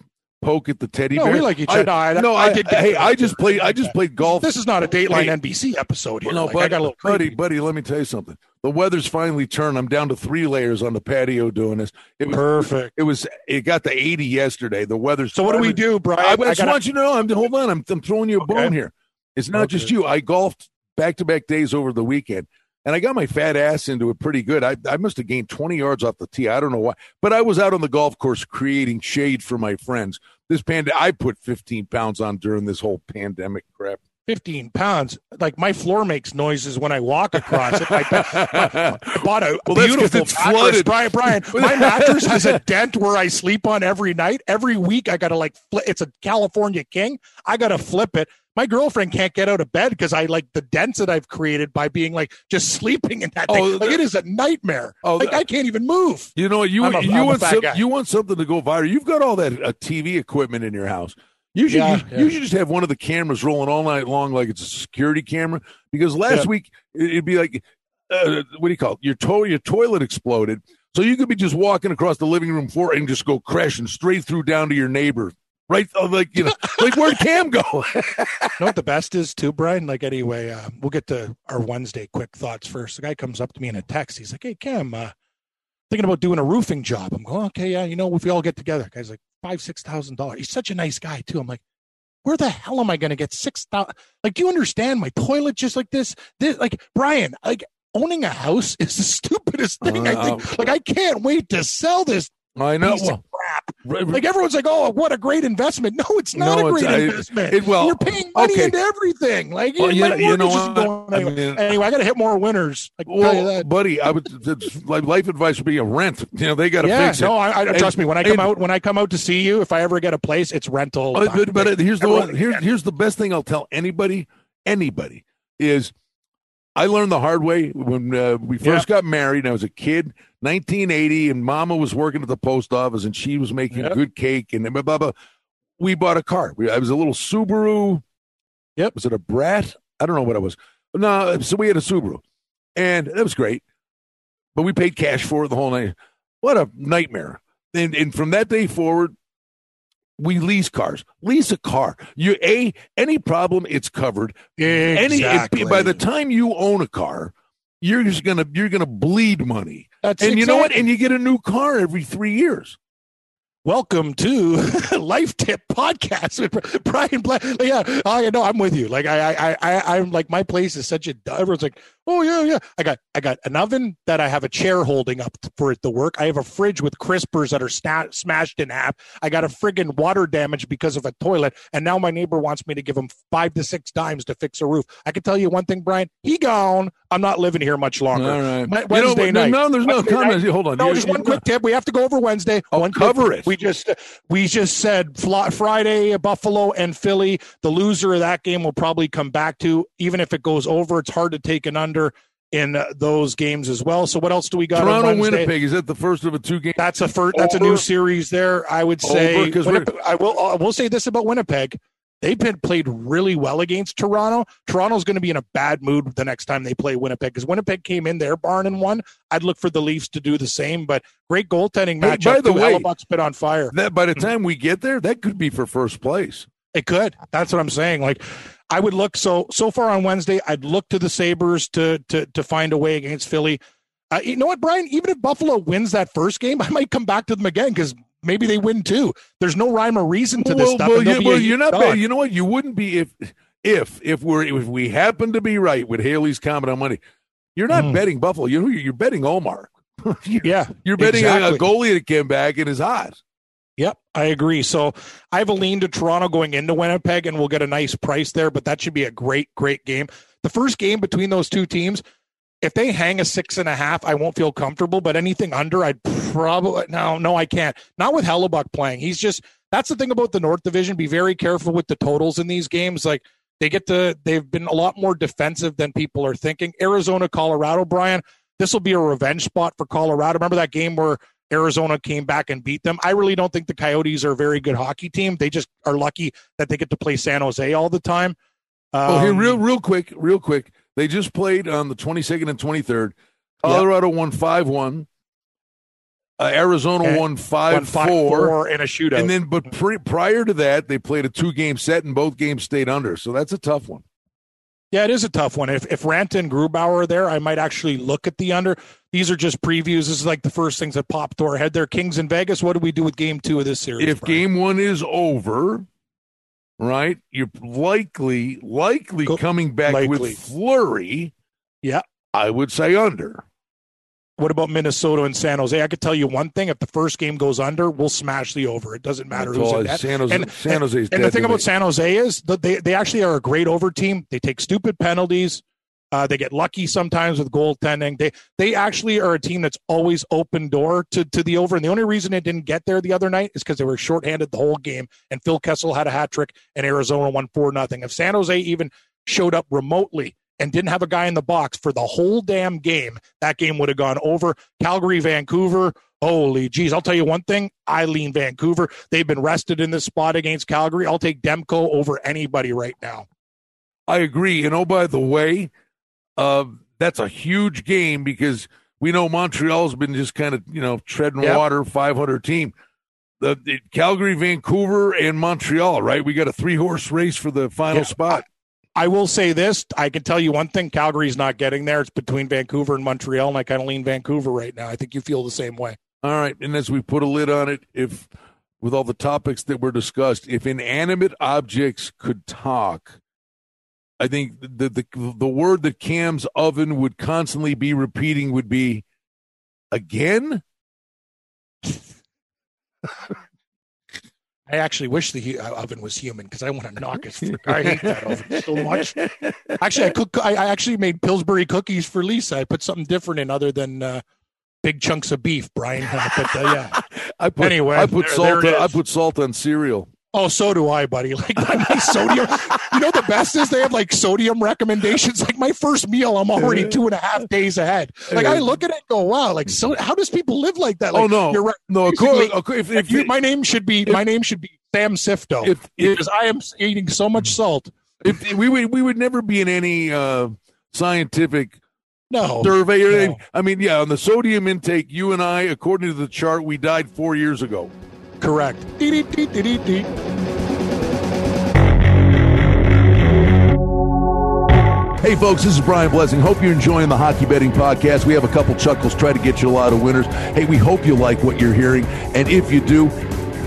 poke at the teddy No, bear. we like each I- other. I, no, I, I, did. Hey, I just played. I just played golf. This is not a Dateline Hey. NBC episode here. No, Like, I buddy, got a little buddy, creepy. buddy. Let me tell you something. The weather's finally turned. I'm down to three layers on the patio doing this. It was Perfect. It was. It got to 80 yesterday. The weather's. So what do we do, Brian? I, I just gotta- want you to know. I'm hold on. I'm, I'm throwing you a Okay. bone here. It's not just you. I golfed back to back days over the weekend, and I got my fat ass into it pretty good. I I must have gained 20 yards off the tee. I don't know why, but I was out on the golf course creating shade for my friends. This pand I put 15 pounds on during this whole pandemic crap. 15 pounds. Like my floor makes noises when I walk across it. I, I bought a Well, beautiful it's mattress. flooded. Brian, Brian, my mattress has a dent where I sleep on every night. Every week I got to like flip. It's a California King. I got to flip it. My girlfriend can't get out of bed because I like the dents that I've created by being like just sleeping in that thing. Oh, like it is a nightmare. Oh, like I can't even move. You know, you I'm a- you want some, you want something to go viral. You've got all that uh, TV equipment in your house. You should Yeah, you, yeah. you should just have one of the cameras rolling all night long like it's a security camera. Because last Yeah. week it- it'd be like, uh, what do you call it? Your to- your toilet exploded, so you could be just walking across the living room floor and just go crashing straight through down to your neighbor. Right, uh, like you know, like where'd Cam go? You know what the best is too, Brian? Like anyway, uh, we'll get to our Wednesday quick thoughts first. The guy comes up to me in a text. He's like, "Hey Cam, uh, thinking about doing a roofing job." I'm going, "Okay, yeah, you know, if we all get together." Guy's like five, six thousand dollars. He's such a nice guy too. I'm like, where the hell am I going to get six thousand? Like, do you understand? My toilet just like this. This, like Brian, like owning a house is the stupidest thing. I Uh, think. Like, I can't wait to sell this I know. Well, crap. Like everyone's like, "Oh, what a great investment!" No, it's not No, a great investment. it- well, you're paying money okay. into everything. Like, Well, you know- you know what? going I anyway. mean- anyway, I got to hit more winners. I can tell you well, buddy, I would like life advice would be a rent. You know, they got to Yeah, fix it. no, I, I And- trust me. When I come and- out, when I come out to see you, if I ever get a place, it's rental. Uh, but, but here's the one, here's here's the best thing I'll tell anybody anybody is I learned the hard way when uh, we first got married. I was a kid, 1980, and Mama was working at the post office, and she was making Yep. good cake, and blah blah blah. We bought a car. We, I was a little Subaru Yep. Was it a Brat? I don't know what it was. No, so we had a Subaru, and that was great. But we paid cash for it the whole night. What a nightmare! And, and from that day forward, we lease cars. Lease a car. You a any problem, it's covered. Exactly. Any by the time you own a car, you're just gonna you're gonna bleed money. That's and you know what? And you get a new car every three years. Welcome to Life Tip Podcast with Brian Black. Yeah, I know I'm with you. Like I, I, I, I'm like my place is such a. Everyone's like, oh yeah, yeah. I got, I got an oven that I have a chair holding up for it to work. I have a fridge with crispers that are sna- smashed in half. I got a friggin' water damage because of a toilet, and now my neighbor wants me to give him five to six dimes to fix a roof. I can tell you one thing, Brian. He gone. I'm not living here much longer. All right. Wed- You know, Wednesday no, night. no, there's no Wednesday comment. Hold on. No, You- just you- one quick tip. We have to go over Wednesday. Oh, one cover it. We just we just said Friday Buffalo and Philly. The loser of that game will probably come back to. Even if it goes over, it's hard to take an under in uh, those games as well. So what else do we got Toronto, on Winnipeg. Is that the first of a two game? That's a first. That's a new series there. I would say. Over, 'cause we're- Winnipeg- I will. I will say this about Winnipeg. They've been played really well against Toronto. Toronto's going to be in a bad mood the next time they play Winnipeg because Winnipeg came in their barn and won. I'd look for the Leafs to do the same. But great goaltending Hey, matchup. by the too. way- Hellebuyck's been on fire. That by the time we get there, that could be for first place. It could. That's what I'm saying. Like I would look so so far on Wednesday, I'd look to the Sabres to to to find a way against Philly. Uh, you know what, Brian? Even if Buffalo wins that first game, I might come back to them again because maybe they win too. There's no rhyme or reason to this well, stuff. well, well you're not bad. You know what? You wouldn't be if if if we're if we happen to be right with Halley's comment on money. You're not Mm. betting Buffalo. You're you're betting Ullmark. you're, Yeah, you're betting a, a goalie that came back and is hot. Yep, I agree. So I have a lean to Toronto going into Winnipeg, and we'll get a nice price there. But that should be a great, great game. The first game between those two teams, if they hang a six and a half, I won't feel comfortable. But anything under, I'd probably no, no, I can't. Not with Hellebuyck playing. He's just that's the thing about the North Division. Be very careful with the totals in these games. Like they get to, they've been a lot more defensive than people are thinking. Arizona, Colorado, Brian. This will be a revenge spot for Colorado. Remember that game where Arizona came back and beat them. I really don't think the Coyotes are a very good hockey team. They just are lucky that they get to play San Jose all the time. Oh, here, Um, real, real quick, real quick. They just played on the 22nd and 23rd. Colorado won 5 1. Uh, Arizona Okay. won 5 won five 4. four in a shootout. And then, but pre- prior to that, they played a two game set and both games stayed under. So that's a tough one. Yeah, it is a tough one. If if Raanta and Grubauer are there, I might actually look at the under. These are just previews. This is like the first things that popped to our head. There, Kings in Vegas. What do we do with Game Two of this series? If Brian? game one is over, right, you're likely, likely coming back likely. with Fleury. Yeah. I would say under. What about Minnesota and San Jose? I could tell you one thing: if the first game goes under, we'll smash the over. It doesn't matter That's who's in net. San Jose, And- San Jose's And the thing about. San Jose is that they, they actually are a great over team. They take stupid penalties. Uh, they get lucky sometimes with goaltending. They they actually are a team that's always open door to, to the over. And the only reason it didn't get there the other night is because they were shorthanded the whole game. And Phil Kessel had a hat trick, and Arizona won four nothing. If San Jose even showed up remotely and didn't have a guy in the box for the whole damn game, that game would have gone over. Calgary, Vancouver. Holy geez. I'll tell you one thing. I lean Vancouver. They've been rested in this spot against Calgary. I'll take Demko over anybody right now. I agree. And oh, by the way, uh, that's a huge game because we know Montreal's been just kind of you know treading Yep. water, 500 team. The, the Calgary, Vancouver, and Montreal, right? We got a three horse race for the final Yeah. spot. I will say this. I can tell you one thing. Calgary's not getting there. It's between Vancouver and Montreal, and I kind of lean Vancouver right now. I think you feel the same way. All right, and as we put a lid on it, if with all the topics that were discussed, if inanimate objects could talk, I think the the the word that Cam's oven would constantly be repeating would be again. I actually wish the hu- uh, oven was human because I want to knock it. I hate that oven so much. Actually, I cook. I, I actually made Pillsbury cookies for Lisa. I put something different in other than uh, big chunks of beef, Brian. But uh, yeah. I put Anyway, I put there- salt. there on, I put salt on cereal. Oh, so do I, buddy. Like my, sodium. You know the best is they have like sodium recommendations. Like my first meal, I'm already two and a half days ahead. Like I look at it, and go, wow. Like so, how does people live like that? Like, oh no, you're right. no. Of course, if, If you, my name should be if- my name should be Sam Sifto if, because I am eating so much salt. If, we would we would never be in any uh, scientific No. survey or no. anything. I mean, yeah, on the sodium intake, you and I, according to the chart, we died four years ago. Correct. Hey, folks, this is Brian Blessing. Hope you're enjoying the Hockey Betting Podcast. We have a couple chuckles, try to get you a lot of winners. Hey, we hope you like what you're hearing. And if you do,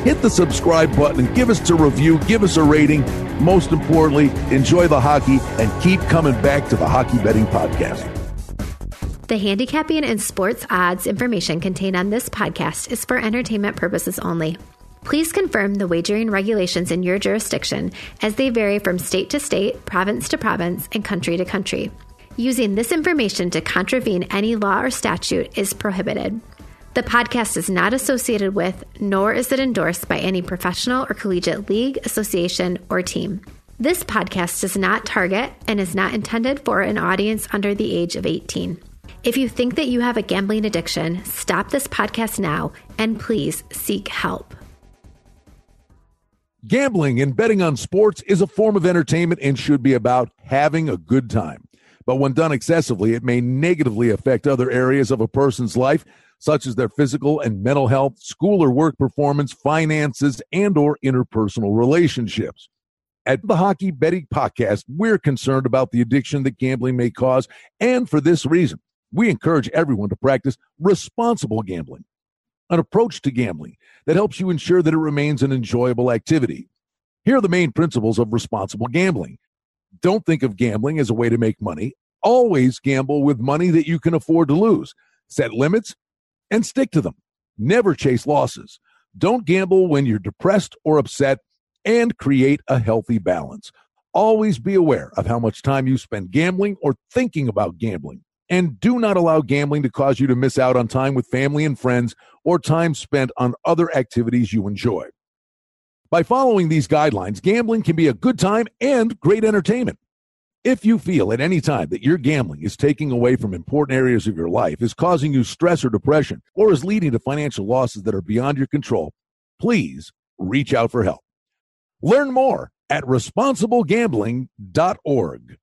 hit the subscribe button and give us a review, give us a rating. Most importantly, enjoy the hockey and keep coming back to the Hockey Betting Podcast. The handicapping and sports odds information contained on this podcast is for entertainment purposes only. Please confirm the wagering regulations in your jurisdiction as they vary from state to state, province to province, and country to country. Using this information to contravene any law or statute is prohibited. The podcast is not associated with, nor is it endorsed by any professional or collegiate league, association, or team. This podcast does not target and is not intended for an audience under the age of 18. If you think that you have a gambling addiction, stop this podcast now and please seek help. Gambling and betting on sports is a form of entertainment and should be about having a good time. But when done excessively, it may negatively affect other areas of a person's life, such as their physical and mental health, school or work performance, finances, and or interpersonal relationships. At the Hockey Betting Podcast, we're concerned about the addiction that gambling may cause, and for this reason, we encourage everyone to practice responsible gambling, an approach to gambling that helps you ensure that it remains an enjoyable activity. Here are the main principles of responsible gambling. Don't think of gambling as a way to make money. Always gamble with money that you can afford to lose. Set limits and stick to them. Never chase losses. Don't gamble when you're depressed or upset and create a healthy balance. Always be aware of how much time you spend gambling or thinking about gambling. And do not allow gambling to cause you to miss out on time with family and friends or time spent on other activities you enjoy. By following these guidelines, gambling can be a good time and great entertainment. If you feel at any time that your gambling is taking away from important areas of your life, is causing you stress or depression, or is leading to financial losses that are beyond your control, please reach out for help. Learn more at responsiblegambling.org.